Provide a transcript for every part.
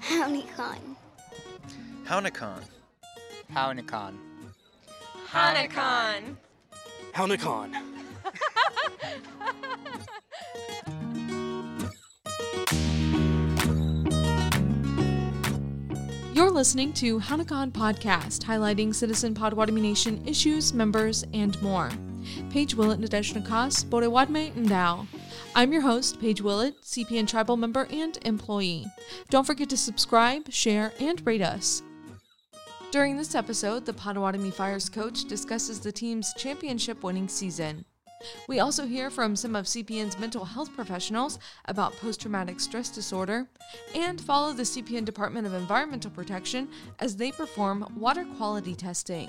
Hownikan. Hownikan. Hownikan. Hownikan. Hownikan. You're listening to Hownikan Podcast, highlighting Citizen Potawatomi Nation issues, members, and more. Paige Willett Nadeshnakas, Borewadme Ndao. I'm your host, Paige Willett, CPN Tribal member and employee. Don't forget to subscribe, share, and rate us. During this episode, the Potawatomi Fires coach discusses the team's championship winning season. We also hear from some of CPN's mental health professionals about post traumatic stress disorder and follow the CPN Department of Environmental Protection as they perform water quality testing.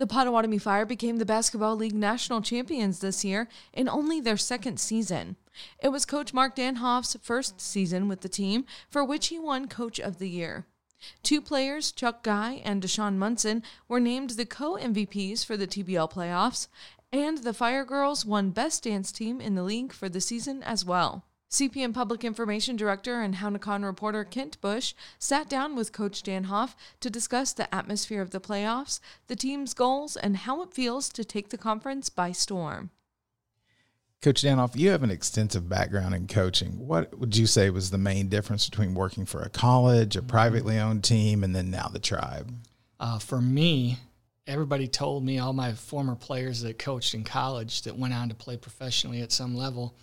The Potawatomi Fire became the Basketball League national champions this year in only their second season. It was Coach Mark Danhoff's first season with the team, for which he won Coach of the Year. Two players, Chuck Guy and Deshaun Munson, were named the co MVPs for the TBL playoffs, and the Fire Girls won Best Dance Team in the league for the season as well. CPN Public Information Director and Hownikan reporter Kent Bush sat down with Coach Danhoff to discuss the atmosphere of the playoffs, the team's goals, and how it feels to take the conference by storm. Coach Danhoff, you have an extensive background in coaching. What would you say was the main difference between working for a college, a privately owned team, and then now the tribe? Uh, for me, everybody told me, all my former players that coached in college that went on to play professionally at some level,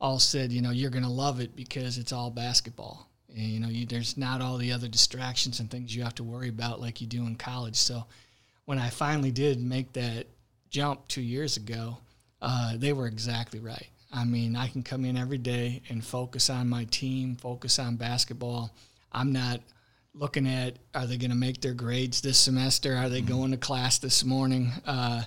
all said, you know, you're going to love it because it's all basketball. And, you know, you, there's not all the other distractions and things you have to worry about like you do in college. So when I finally did make that jump two years ago, uh, they were exactly right. I mean, I can come in every day and focus on my team, focus on basketball. I'm not looking at are they going to make their grades this semester? Are they going to class this morning? Uh,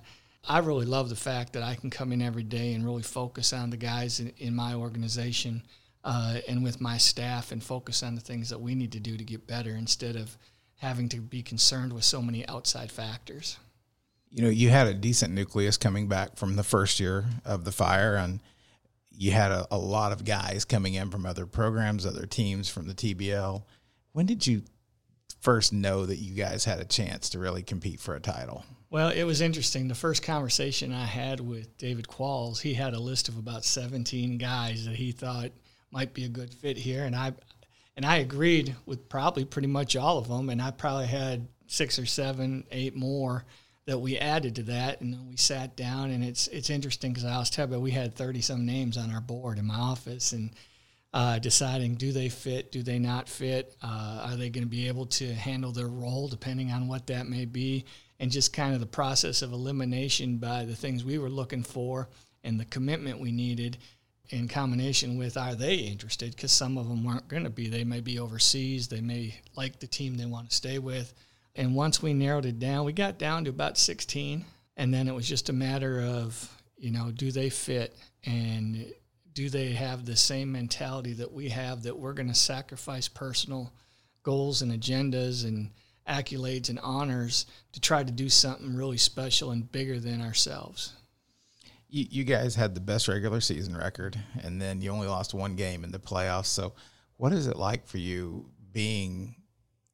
I really love the fact that I can come in every day and really focus on the guys in, in my organization uh, and with my staff and focus on the things that we need to do to get better instead of having to be concerned with so many outside factors you know, you had a decent nucleus coming back from the first year of the fire, and you had a, a, lot of guys coming in from other programs, other teams from the TBL. When did you first know that you guys had a chance to really compete for a title? Well, it was interesting. The first conversation I had with David Qualls, he had a list of about 17 guys that he thought might be a good fit here, and I and I agreed with probably pretty much all of them, and I probably had six or seven, eight more that we added to that, and then we sat down, and it's it's interesting because I was telling you we had thirty some names on our board in my office, and uh, deciding do they fit, do they not fit, uh, are they going to be able to handle their role depending on what that may be, and just kind of the process of elimination by the things we were looking for and the commitment we needed in combination with are they interested? Because some of them weren't going to be. They may be overseas. They may like the team they want to stay with. And once we narrowed it down, we got down to about 16. And then it was just a matter of, you know, do they fit? And do they have the same mentality that we have that we're going to sacrifice personal goals and agendas and accolades and honors to try to do something really special and bigger than ourselves? You, you guys had the best regular season record, and then you only lost one game in the playoffs. So, what is it like for you being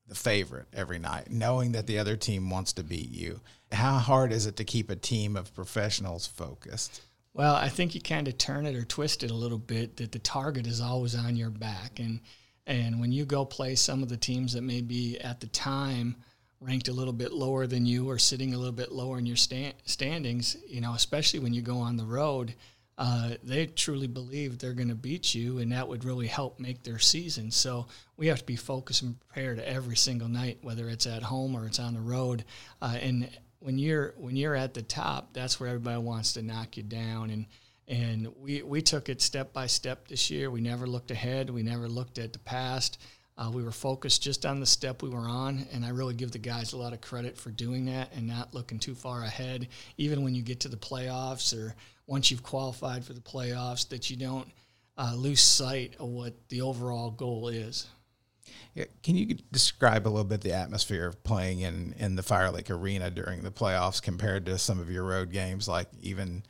the favorite every night, knowing that the other team wants to beat you. How hard is it to keep a team of professionals focused? Well, I think you kind of turn it or twist it a little bit that the target is always on your back. And and when you go play some of the teams that may be at the time ranked a little bit lower than you or sitting a little bit lower in your stand, standings, you know, especially when you go on the road, uh, they truly believe they're going to beat you, and that would really help make their season. So we have to be focused and prepared every single night, whether it's at home or it's on the road. Uh, and when you're when you're at the top, that's where everybody wants to knock you down. And and we we took it step by step this year. We never looked ahead. We never looked at the past. Uh, we were focused just on the step we were on, and I really give the guys a lot of credit for doing that and not looking too far ahead. Even when you get to the playoffs or once you've qualified for the playoffs, that you don't uh, lose sight of what the overall goal is. Yeah, can you describe a little bit the atmosphere of playing in, in the Fire Lake Arena during the playoffs compared to some of your road games, like even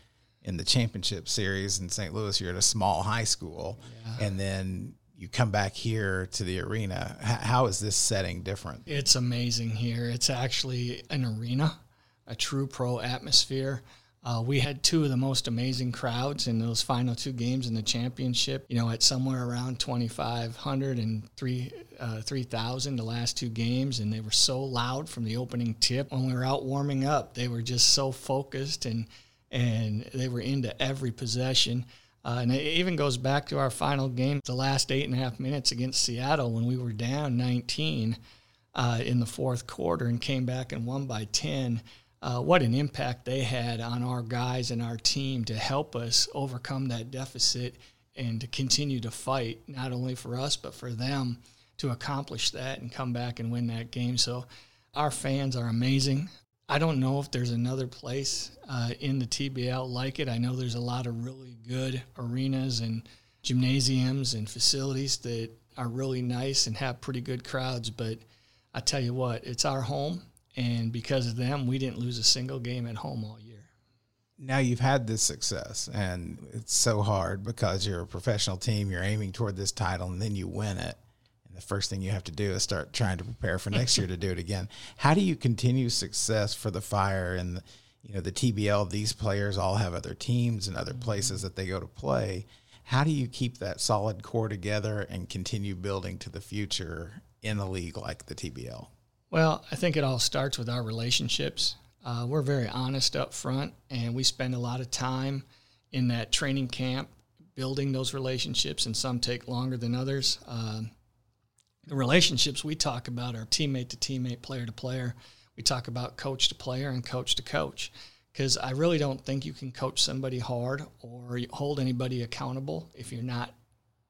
in the championship series in St. Louis, you're at a small high school, yeah. and then you come back here to the arena. How is this setting different? It's amazing here. It's actually an arena, a true pro atmosphere. Uh, we had two of the most amazing crowds in those final two games in the championship. You know, at somewhere around 2,500 and 3, uh, 3,000 the last two games, and they were so loud from the opening tip. When we were out warming up, they were just so focused and and they were into every possession. Uh, and it even goes back to our final game, the last eight and a half minutes against Seattle when we were down 19 uh, in the fourth quarter and came back and won by 10 uh, what an impact they had on our guys and our team to help us overcome that deficit and to continue to fight, not only for us, but for them to accomplish that and come back and win that game. So our fans are amazing. I don't know if there's another place uh, in the TBL like it. I know there's a lot of really good arenas and gymnasiums and facilities that are really nice and have pretty good crowds, but I tell you what, it's our home and because of them, we didn't lose a single game at home all year. Now you've had this success, and it's so hard because you're a professional team. You're aiming toward this title, and then you win it. The first thing you have to do is start trying to prepare for next year to do it again. How do you continue success for the Fire and you know the TBL? These players all have other teams and other places that they go to play. How do you keep that solid core together and continue building to the future in a league like the TBL? Well, I think it all starts with our relationships. Uh, we're very honest up front, and we spend a lot of time in that training camp building those relationships, and some take longer than others. Uh, the relationships we talk about are teammate to teammate, player to player. We talk about coach to player and coach to coach because I really don't think you can coach somebody hard or hold anybody accountable if you're not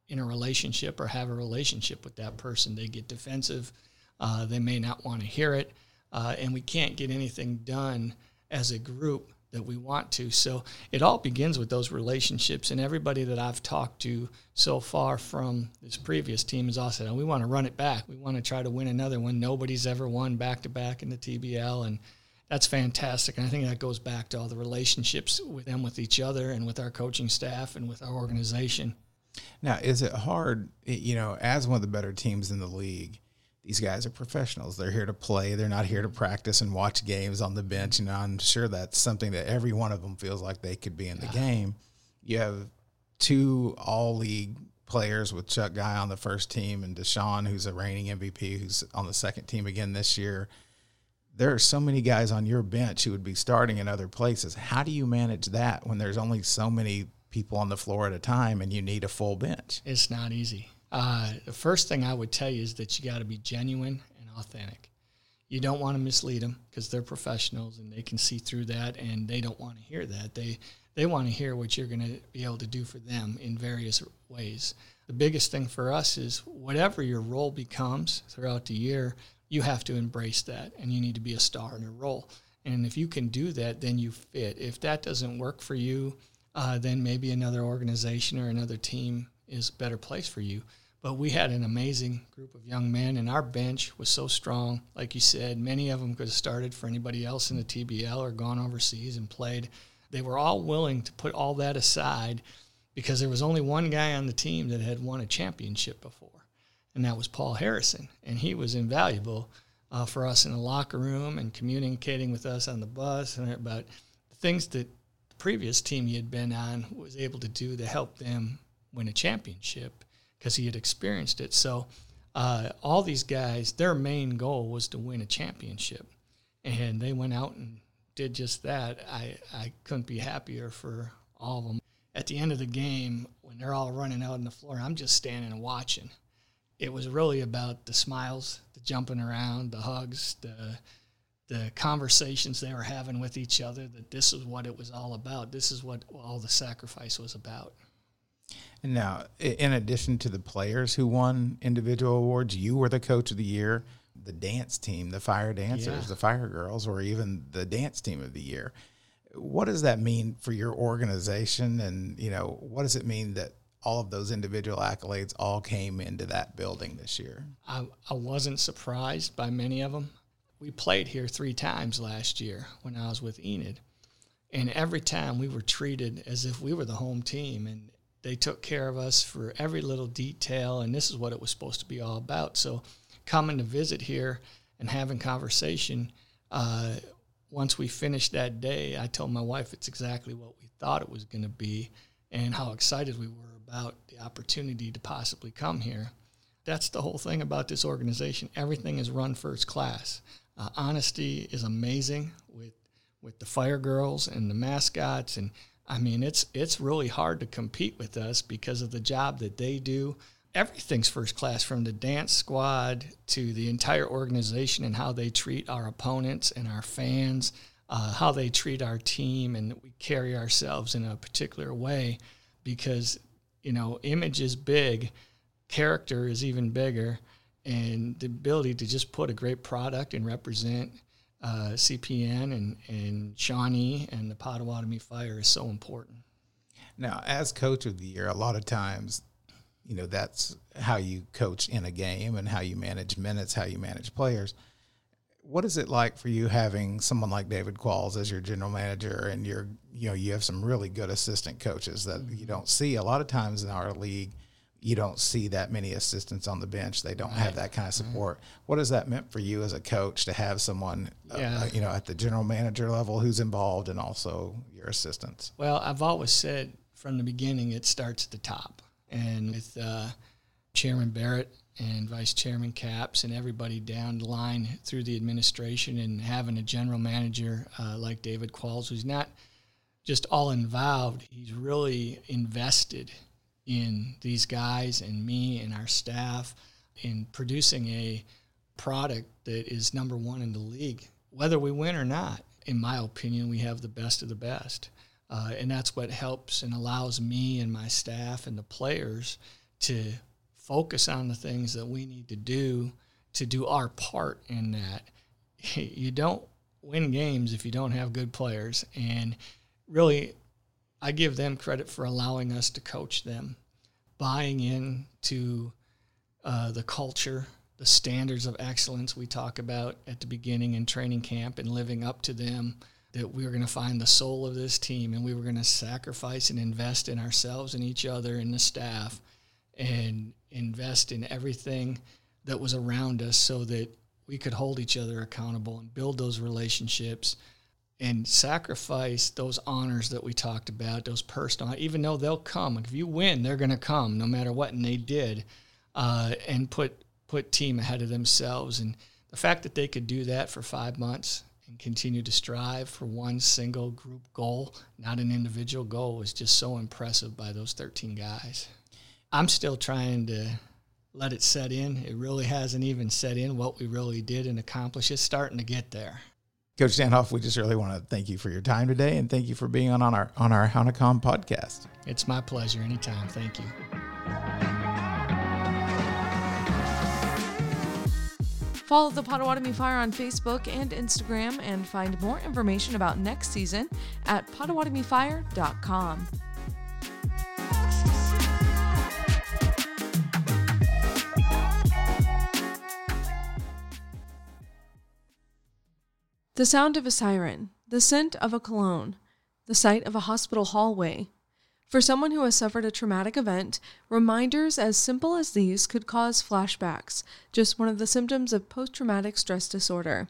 in a relationship or have a relationship with that person. They get defensive uh, they may not want to hear it, uh, and we can't get anything done as a group that we want to. So it all begins with those relationships, and everybody that I've talked to so far from this previous team has all said, oh, "We want to run it back. We want to try to win another one. Nobody's ever won back to back in the TBL, and that's fantastic. And I think that goes back to all the relationships with them, with each other, and with our coaching staff, and with our organization. Now, is it hard, you know, as one of the better teams in the league? These guys are professionals. They're here to play. They're not here to practice and watch games on the bench. And I'm sure that's something that every one of them feels like they could be in the game. You have two all league players with Chuck Guy on the first team and Deshaun, who's a reigning MVP, who's on the second team again this year. There are so many guys on your bench who would be starting in other places. How do you manage that when there's only so many people on the floor at a time and you need a full bench? It's not easy. Uh, the first thing I would tell you is that you got to be genuine and authentic. You don't want to mislead them because they're professionals and they can see through that, and they don't want to hear that. They they want to hear what you're going to be able to do for them in various ways. The biggest thing for us is whatever your role becomes throughout the year, you have to embrace that, and you need to be a star in your role. And if you can do that, then you fit. If that doesn't work for you, uh, then maybe another organization or another team is a better place for you. But we had an amazing group of young men, and our bench was so strong. Like you said, many of them could have started for anybody else in the TBL or gone overseas and played. They were all willing to put all that aside because there was only one guy on the team that had won a championship before, and that was Paul Harrison. And he was invaluable uh, for us in the locker room and communicating with us on the bus and about the things that the previous team he had been on was able to do to help them win a championship because he had experienced it. So uh, all these guys, their main goal was to win a championship, and they went out and did just that. I I couldn't be happier for all of them. At the end of the game, when they're all running out on the floor, I'm just standing and watching. It was really about the smiles, the jumping around, the hugs, the the conversations they were having with each other. That this is what it was all about. This is what all the sacrifice was about. Now, in addition to the players who won individual awards, you were the coach of the year, the dance team, the fire dancers, yeah. the fire girls, or even the dance team of the year. What does that mean for your organization? And, you know, what does it mean that all of those individual accolades all came into that building this year? I, I wasn't surprised by many of them. We played here three times last year when I was with Enid. And every time we were treated as if we were the home team. And they took care of us for every little detail, and this is what it was supposed to be all about. So, coming to visit here and having conversation. Uh, once we finished that day, I told my wife it's exactly what we thought it was going to be, and how excited we were about the opportunity to possibly come here. That's the whole thing about this organization. Everything is run first class. Uh, honesty is amazing with with the fire girls and the mascots and I mean, it's it's really hard to compete with us because of the job that they do. Everything's first class, from the dance squad to the entire organization and how they treat our opponents and our fans, uh, how they treat our team, and we carry ourselves in a particular way. Because you know, image is big, character is even bigger, and the ability to just put a great product and represent uh, CPN and, and Shawnee and the Potawatomi Fire is so important. Now, as coach of the year, a lot of times, you know, that's how you coach in a game and how you manage minutes, how you manage players. What is it like for you having someone like David Qualls as your general manager and you're, you know, you have some really good assistant coaches that you don't see a lot of times in our league – you don't see that many assistants on the bench. They don't right. have that kind of support. Right. What has that meant for you as a coach to have someone, uh, yeah. uh, you know, at the general manager level who's involved and also your assistants? Well, I've always said from the beginning it starts at the top, and with uh, Chairman Barrett and Vice Chairman Capps and everybody down the line through the administration, and having a general manager uh, like David Qualls, who's not just all involved, he's really invested in these guys and me and our staff in producing a product that is number one in the league, whether we win or not. In my opinion, we have the best of the best. Uh, and that's what helps and allows me and my staff and the players to focus on the things that we need to do to do our part in that. You don't win games if you don't have good players. And really, I give them credit for allowing us to coach them, buying into uh, the culture, the standards of excellence we talk about at the beginning in training camp, and living up to them. That we were going to find the soul of this team, and we were going to sacrifice and invest in ourselves and each other and the staff, and invest in everything that was around us, so that we could hold each other accountable and build those relationships and sacrifice those honors that we talked about, those personal, even though they'll come. If you win, they're going to come no matter what. And they did, uh, and put put team ahead of themselves. And the fact that they could do that for five months and continue to strive for one single group goal, not an individual goal, was just so impressive by those 13 guys. I'm still trying to let it set in. It really hasn't even set in what we really did and accomplished. It's starting to get there. Coach Danhoff, we just really want to thank you for your time today and thank you for being on, on our on our Hownikan podcast. It's my pleasure. Anytime. Thank you. Follow the Potawatomi Fire on Facebook and Instagram and find more information about next season at PotawatomiFire.com. The sound of a siren, the scent of a cologne, the sight of a hospital hallway. For someone who has suffered a traumatic event, reminders as simple as these could cause flashbacks, just one of the symptoms of post traumatic stress disorder.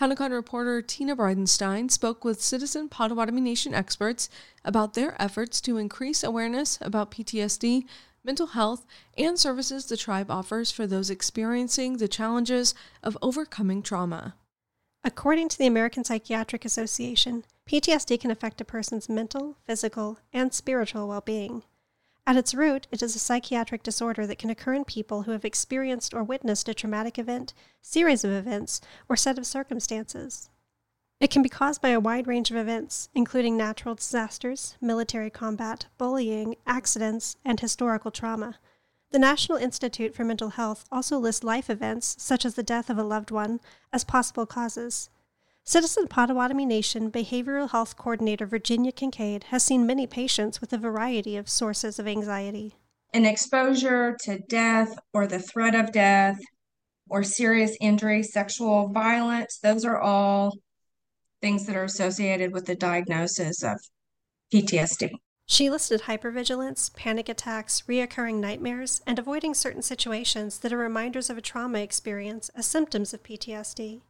Hownikan reporter Tina Bridenstine spoke with citizen Potawatomi Nation experts about their efforts to increase awareness about PTSD, mental health, and services the tribe offers for those experiencing the challenges of overcoming trauma. According to the American Psychiatric Association, PTSD can affect a person's mental, physical, and spiritual well being. At its root, it is a psychiatric disorder that can occur in people who have experienced or witnessed a traumatic event, series of events, or set of circumstances. It can be caused by a wide range of events, including natural disasters, military combat, bullying, accidents, and historical trauma. The National Institute for Mental Health also lists life events, such as the death of a loved one, as possible causes. Citizen Potawatomi Nation Behavioral Health Coordinator Virginia Kincaid has seen many patients with a variety of sources of anxiety. An exposure to death or the threat of death or serious injury, sexual violence, those are all things that are associated with the diagnosis of PTSD. She listed hypervigilance, panic attacks, reoccurring nightmares, and avoiding certain situations that are reminders of a trauma experience as symptoms of PTSD.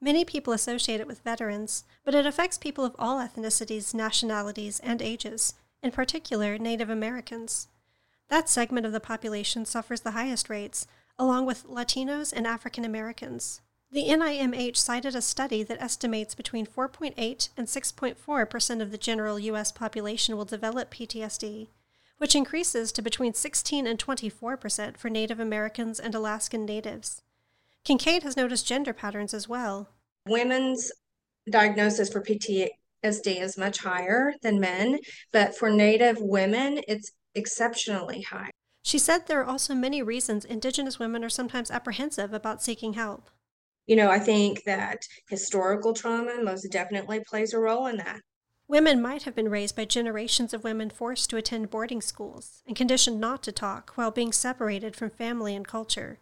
Many people associate it with veterans, but it affects people of all ethnicities, nationalities, and ages, in particular Native Americans. That segment of the population suffers the highest rates, along with Latinos and African Americans. The NIMH cited a study that estimates between 4.8 and 6.4 percent of the general U.S. population will develop PTSD, which increases to between 16 and 24 percent for Native Americans and Alaskan Natives. Kincaid has noticed gender patterns as well. Women's diagnosis for PTSD is much higher than men, but for Native women, it's exceptionally high. She said there are also many reasons Indigenous women are sometimes apprehensive about seeking help. You know, I think that historical trauma most definitely plays a role in that. Women might have been raised by generations of women forced to attend boarding schools and conditioned not to talk while being separated from family and culture.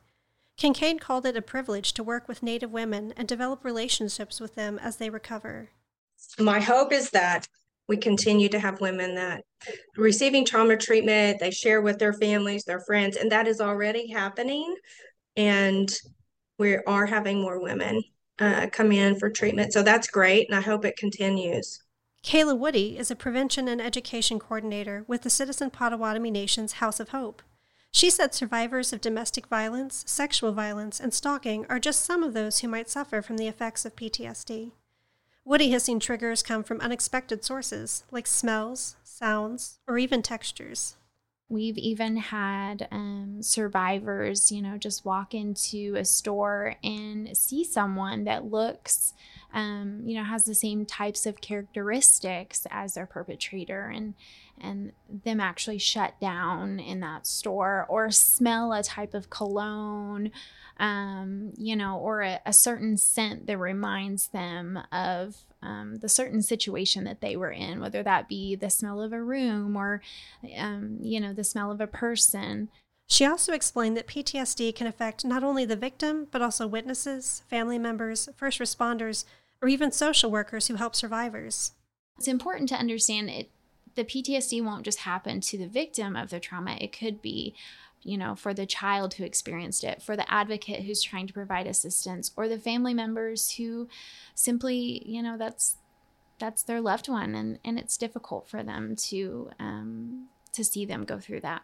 Kincaid called it a privilege to work with Native women and develop relationships with them as they recover. My hope is that we continue to have women that receiving trauma treatment, they share with their families, their friends, and that is already happening. And we are having more women uh, come in for treatment. So that's great, and I hope it continues. Kayla Woody is a prevention and education coordinator with the Citizen Potawatomi Nation's House of Hope. She said survivors of domestic violence, sexual violence, and stalking are just some of those who might suffer from the effects of PTSD. Woody has seen triggers come from unexpected sources, like smells, sounds, or even textures. We've even had um, survivors, you know, just walk into a store and see someone that looks, um, you know, has the same types of characteristics as their perpetrator, and and them actually shut down in that store, or smell a type of cologne, um, you know, or a, a certain scent that reminds them of um, the certain situation that they were in, whether that be the smell of a room or, um, you know, the smell of a person. She also explained that PTSD can affect not only the victim, but also witnesses, family members, first responders, or even social workers who help survivors. It's important to understand it. The PTSD won't just happen to the victim of the trauma. It could be you know, for the child who experienced it, for the advocate who's trying to provide assistance, or the family members who simply, you know, that's that's their loved one, and and it's difficult for them to um, to see them go through that.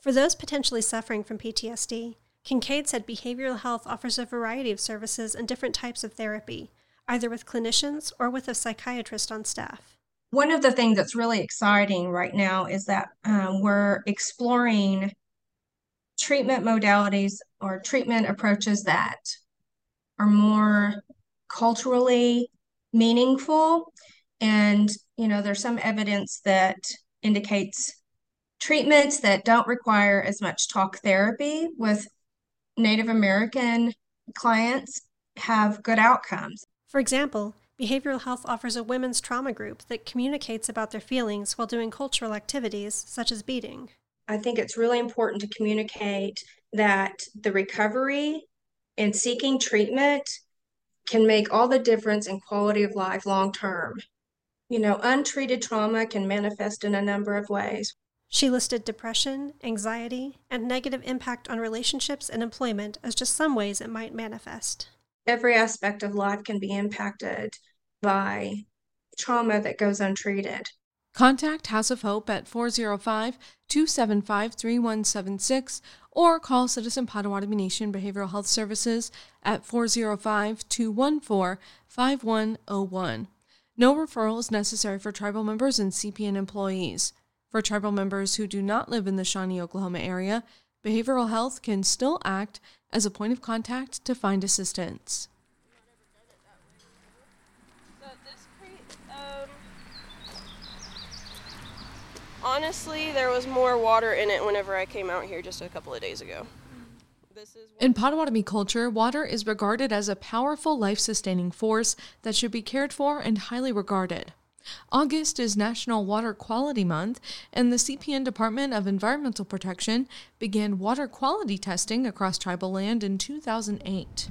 For those potentially suffering from PTSD, Kincaid said behavioral health offers a variety of services and different types of therapy, either with clinicians or with a psychiatrist on staff. One of the things that's really exciting right now is that um, we're exploring treatment modalities or treatment approaches that are more culturally meaningful. And, you know, there's some evidence that indicates treatments that don't require as much talk therapy with Native American clients have good outcomes. For example, behavioral health offers a women's trauma group that communicates about their feelings while doing cultural activities such as beading. I think it's really important to communicate that the recovery and seeking treatment can make all the difference in quality of life long term. You know, untreated trauma can manifest in a number of ways. She listed depression, anxiety, and negative impact on relationships and employment as just some ways it might manifest. Every aspect of life can be impacted by trauma that goes untreated. Contact House of Hope at 405 275 3176 or call Citizen Potawatomi Nation Behavioral Health Services at 405 214 5101. No referral is necessary for tribal members and CPN employees. For tribal members who do not live in the Shawnee, Oklahoma area, behavioral health can still act as a point of contact to find assistance. Um, honestly, there was more water in it whenever I came out here just a couple of days ago. In Potawatomi culture, water is regarded as a powerful life sustaining force that should be cared for and highly regarded. August is National Water Quality Month, and the CPN Department of Environmental Protection began water quality testing across tribal land in 2008.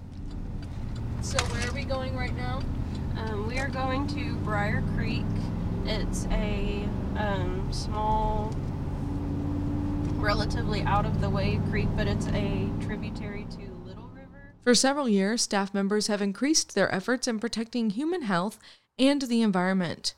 So, where are we going right now? Um, we are going to Briar Creek It's a um, small, relatively out of the way creek, but it's a tributary to Little River. For several years, staff members have increased their efforts in protecting human health and the environment.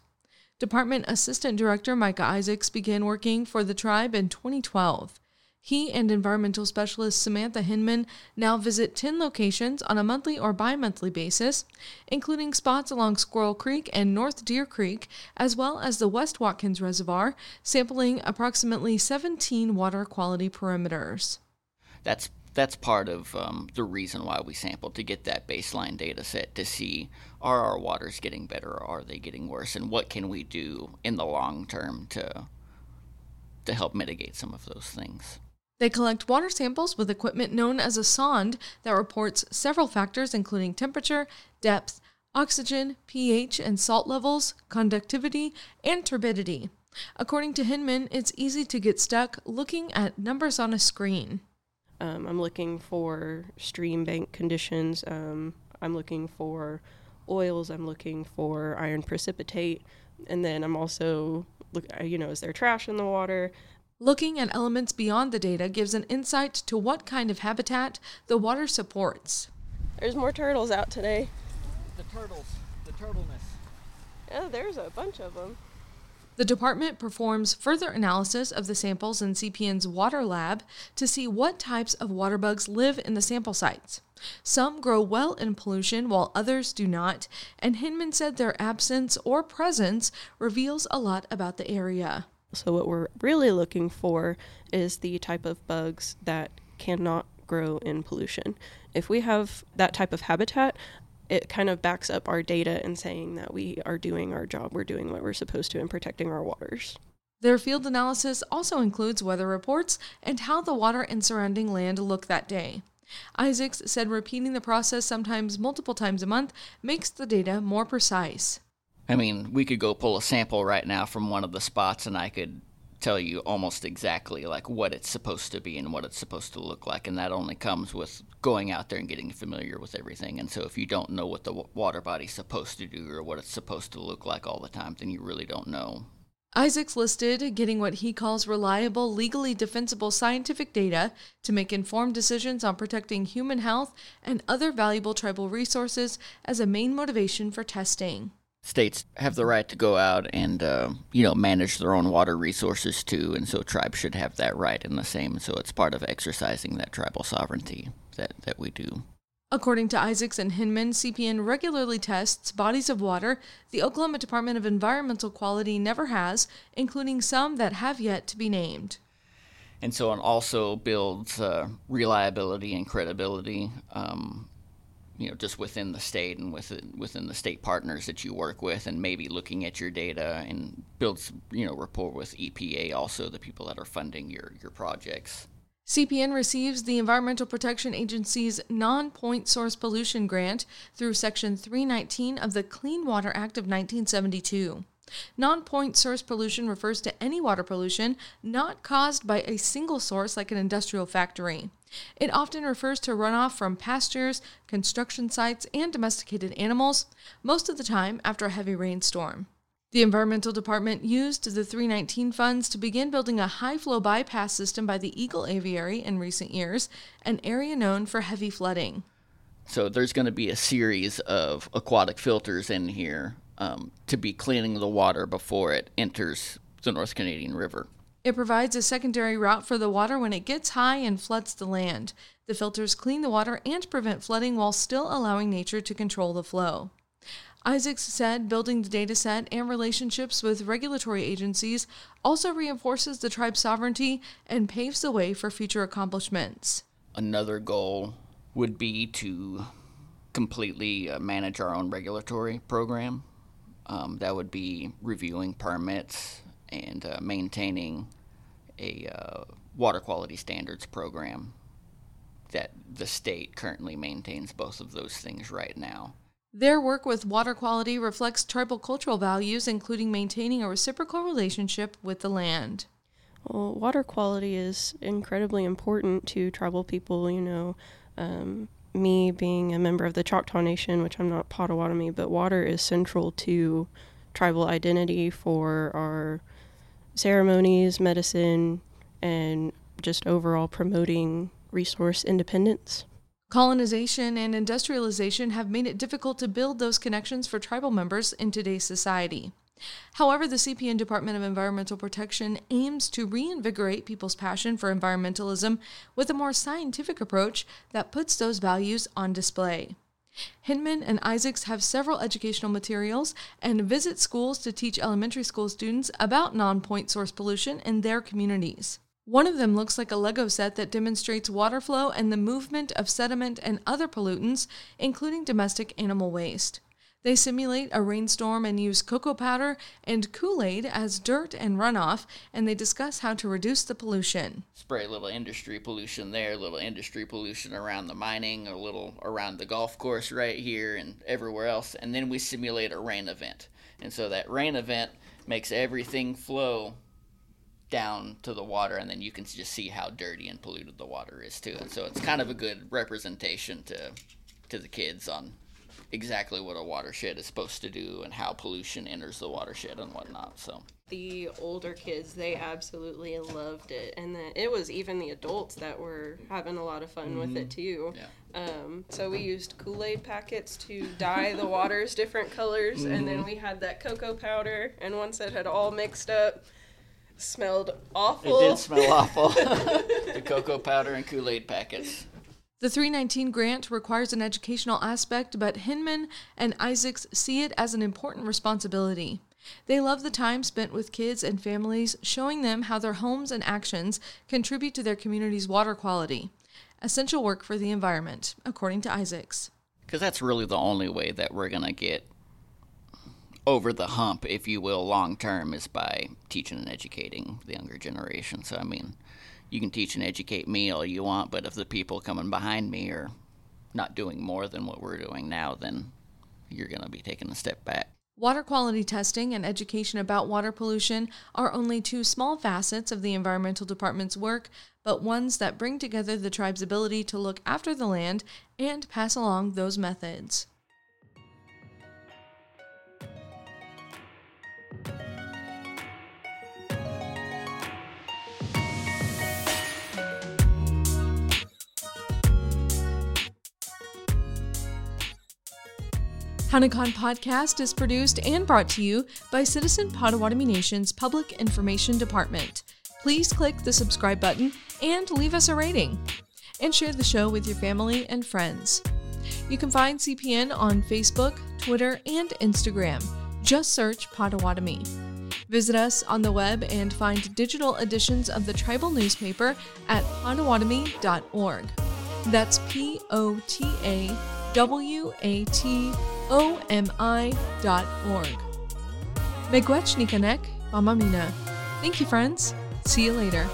Department Assistant Director Micah Isaacs began working for the tribe in 2012. He and environmental specialist Samantha Hinman now visit 10 locations on a monthly or bi monthly basis, including spots along Squirrel Creek and North Deer Creek, as well as the West Watkins Reservoir, sampling approximately 17 water quality perimeters. That's that's part of um, the reason why we sampled to get that baseline data set to see are our waters getting better or are they getting worse and what can we do in the long term to to help mitigate some of those things. They collect water samples with equipment known as a sonde that reports several factors, including temperature, depth, oxygen, pH and salt levels, conductivity, and turbidity. According to Hinman, it's easy to get stuck looking at numbers on a screen. Um, I'm looking for stream bank conditions. Um, I'm looking for oils. I'm looking for iron precipitate. And then I'm also, look, you know, is there trash in the water? Looking at elements beyond the data gives an insight to what kind of habitat the water supports. There's more turtles out today. The turtles, the turtleness. Yeah, there's a bunch of them. The department performs further analysis of the samples in CPN's water lab to see what types of water bugs live in the sample sites. Some grow well in pollution while others do not, and Hinman said their absence or presence reveals a lot about the area. So, what we're really looking for is the type of bugs that cannot grow in pollution. If we have that type of habitat, it kind of backs up our data in saying that we are doing our job, we're doing what we're supposed to in protecting our waters. Their field analysis also includes weather reports and how the water and surrounding land look that day. Isaacs said repeating the process sometimes multiple times a month makes the data more precise. I mean, we could go pull a sample right now from one of the spots and I could tell you almost exactly like what it's supposed to be and what it's supposed to look like and that only comes with going out there and getting familiar with everything. And so if you don't know what the water body's supposed to do or what it's supposed to look like all the time then you really don't know. Isaacs listed getting what he calls reliable, legally defensible scientific data to make informed decisions on protecting human health and other valuable tribal resources as a main motivation for testing states have the right to go out and uh, you know manage their own water resources too, and so tribes should have that right in the same. So it's part of exercising that tribal sovereignty that that we do. According to Isaacs and Hinman, CPN regularly tests bodies of water the Oklahoma Department of Environmental Quality never has, including some that have yet to be named. And so it also builds uh, reliability and credibility um, you know just within the state and within within the state partners that you work with and maybe looking at your data and builds you know rapport with EPA also the people that are funding your your projects. CPN receives the Environmental Protection Agency's non point source pollution grant through Section 319 of the Clean Water Act of 1972. Non point source pollution refers to any water pollution not caused by a single source like an industrial factory. It often refers to runoff from pastures, construction sites, and domesticated animals, most of the time after a heavy rainstorm. The Environmental Department used the 319 funds to begin building a high flow bypass system by the Eagle Aviary in recent years, an area known for heavy flooding. So there's going to be a series of aquatic filters in here um, to be cleaning the water before it enters the North Canadian River. It provides a secondary route for the water when it gets high and floods the land. The filters clean the water and prevent flooding while still allowing nature to control the flow. Isaacs said building the data set and relationships with regulatory agencies also reinforces the tribe's sovereignty and paves the way for future accomplishments. Another goal would be to completely uh, manage our own regulatory program. Um, that would be reviewing permits, and uh, maintaining a uh, water quality standards program that the state currently maintains both of those things right now. Their work with water quality reflects tribal cultural values, including maintaining a reciprocal relationship with the land. Well, water quality is incredibly important to tribal people. You know, um, me being a member of the Choctaw Nation, which I'm not Potawatomi, but water is central to tribal identity for our ceremonies, medicine, and just overall promoting resource independence. Colonization and industrialization have made it difficult to build those connections for tribal members in today's society. However, the CPN Department of Environmental Protection aims to reinvigorate people's passion for environmentalism with a more scientific approach that puts those values on display. Hinman and Isaacs have several educational materials and visit schools to teach elementary school students about non point source pollution in their communities. One of them looks like a Lego set that demonstrates water flow and the movement of sediment and other pollutants, including domestic animal waste. They simulate a rainstorm and use cocoa powder and Kool Aid as dirt and runoff, and they discuss how to reduce the pollution. Spray a little industry pollution there, a little industry pollution around the mining, a little around the golf course right here and everywhere else, and then we simulate a rain event. And so that rain event makes everything flow down to the water, and then you can just see how dirty and polluted the water is too. And so it's kind of a good representation to to the kids on exactly what a watershed is supposed to do and how pollution enters the watershed and whatnot. So the older kids, they absolutely loved it, and then it was even the adults that were having a lot of fun mm-hmm. with it too. Yeah. Um, so we used Kool Aid packets to dye the waters different colors, mm-hmm. and then mm-hmm. we had that cocoa powder, and once it had all mixed up, smelled awful. It did smell awful. the cocoa powder and Kool Aid packets. The 319 grant requires an educational aspect, but Hinman and Isaacs see it as an important responsibility. They love the time spent with kids and families, showing them how their homes and actions contribute to their community's water quality. Essential work for the environment, according to Isaacs. Because that's really the only way that we're going to get over the hump, if you will, long term, is by teaching and educating the younger generation. So, I mean, you can teach and educate me all you want, but if the people coming behind me are not doing more than what we're doing now, then you're going to be taking a step back. Water quality testing and education about water pollution are only two small facets of the Environmental Department's work, but ones that bring together the tribe's ability to look after the land and pass along those methods. Hownikan podcast is produced and brought to you by Citizen Potawatomi Nation's Public Information Department. Please click the subscribe button and leave us a rating. And share the show with your family and friends. You can find CPN on Facebook, Twitter, and Instagram. Just search Potawatomi. Visit us on the web and find digital editions of the tribal newspaper at potawatomi.org. That's P O T A W A T O M I dot org. Megwech Nikanek, Mamamina. Thank you, friends. See you later.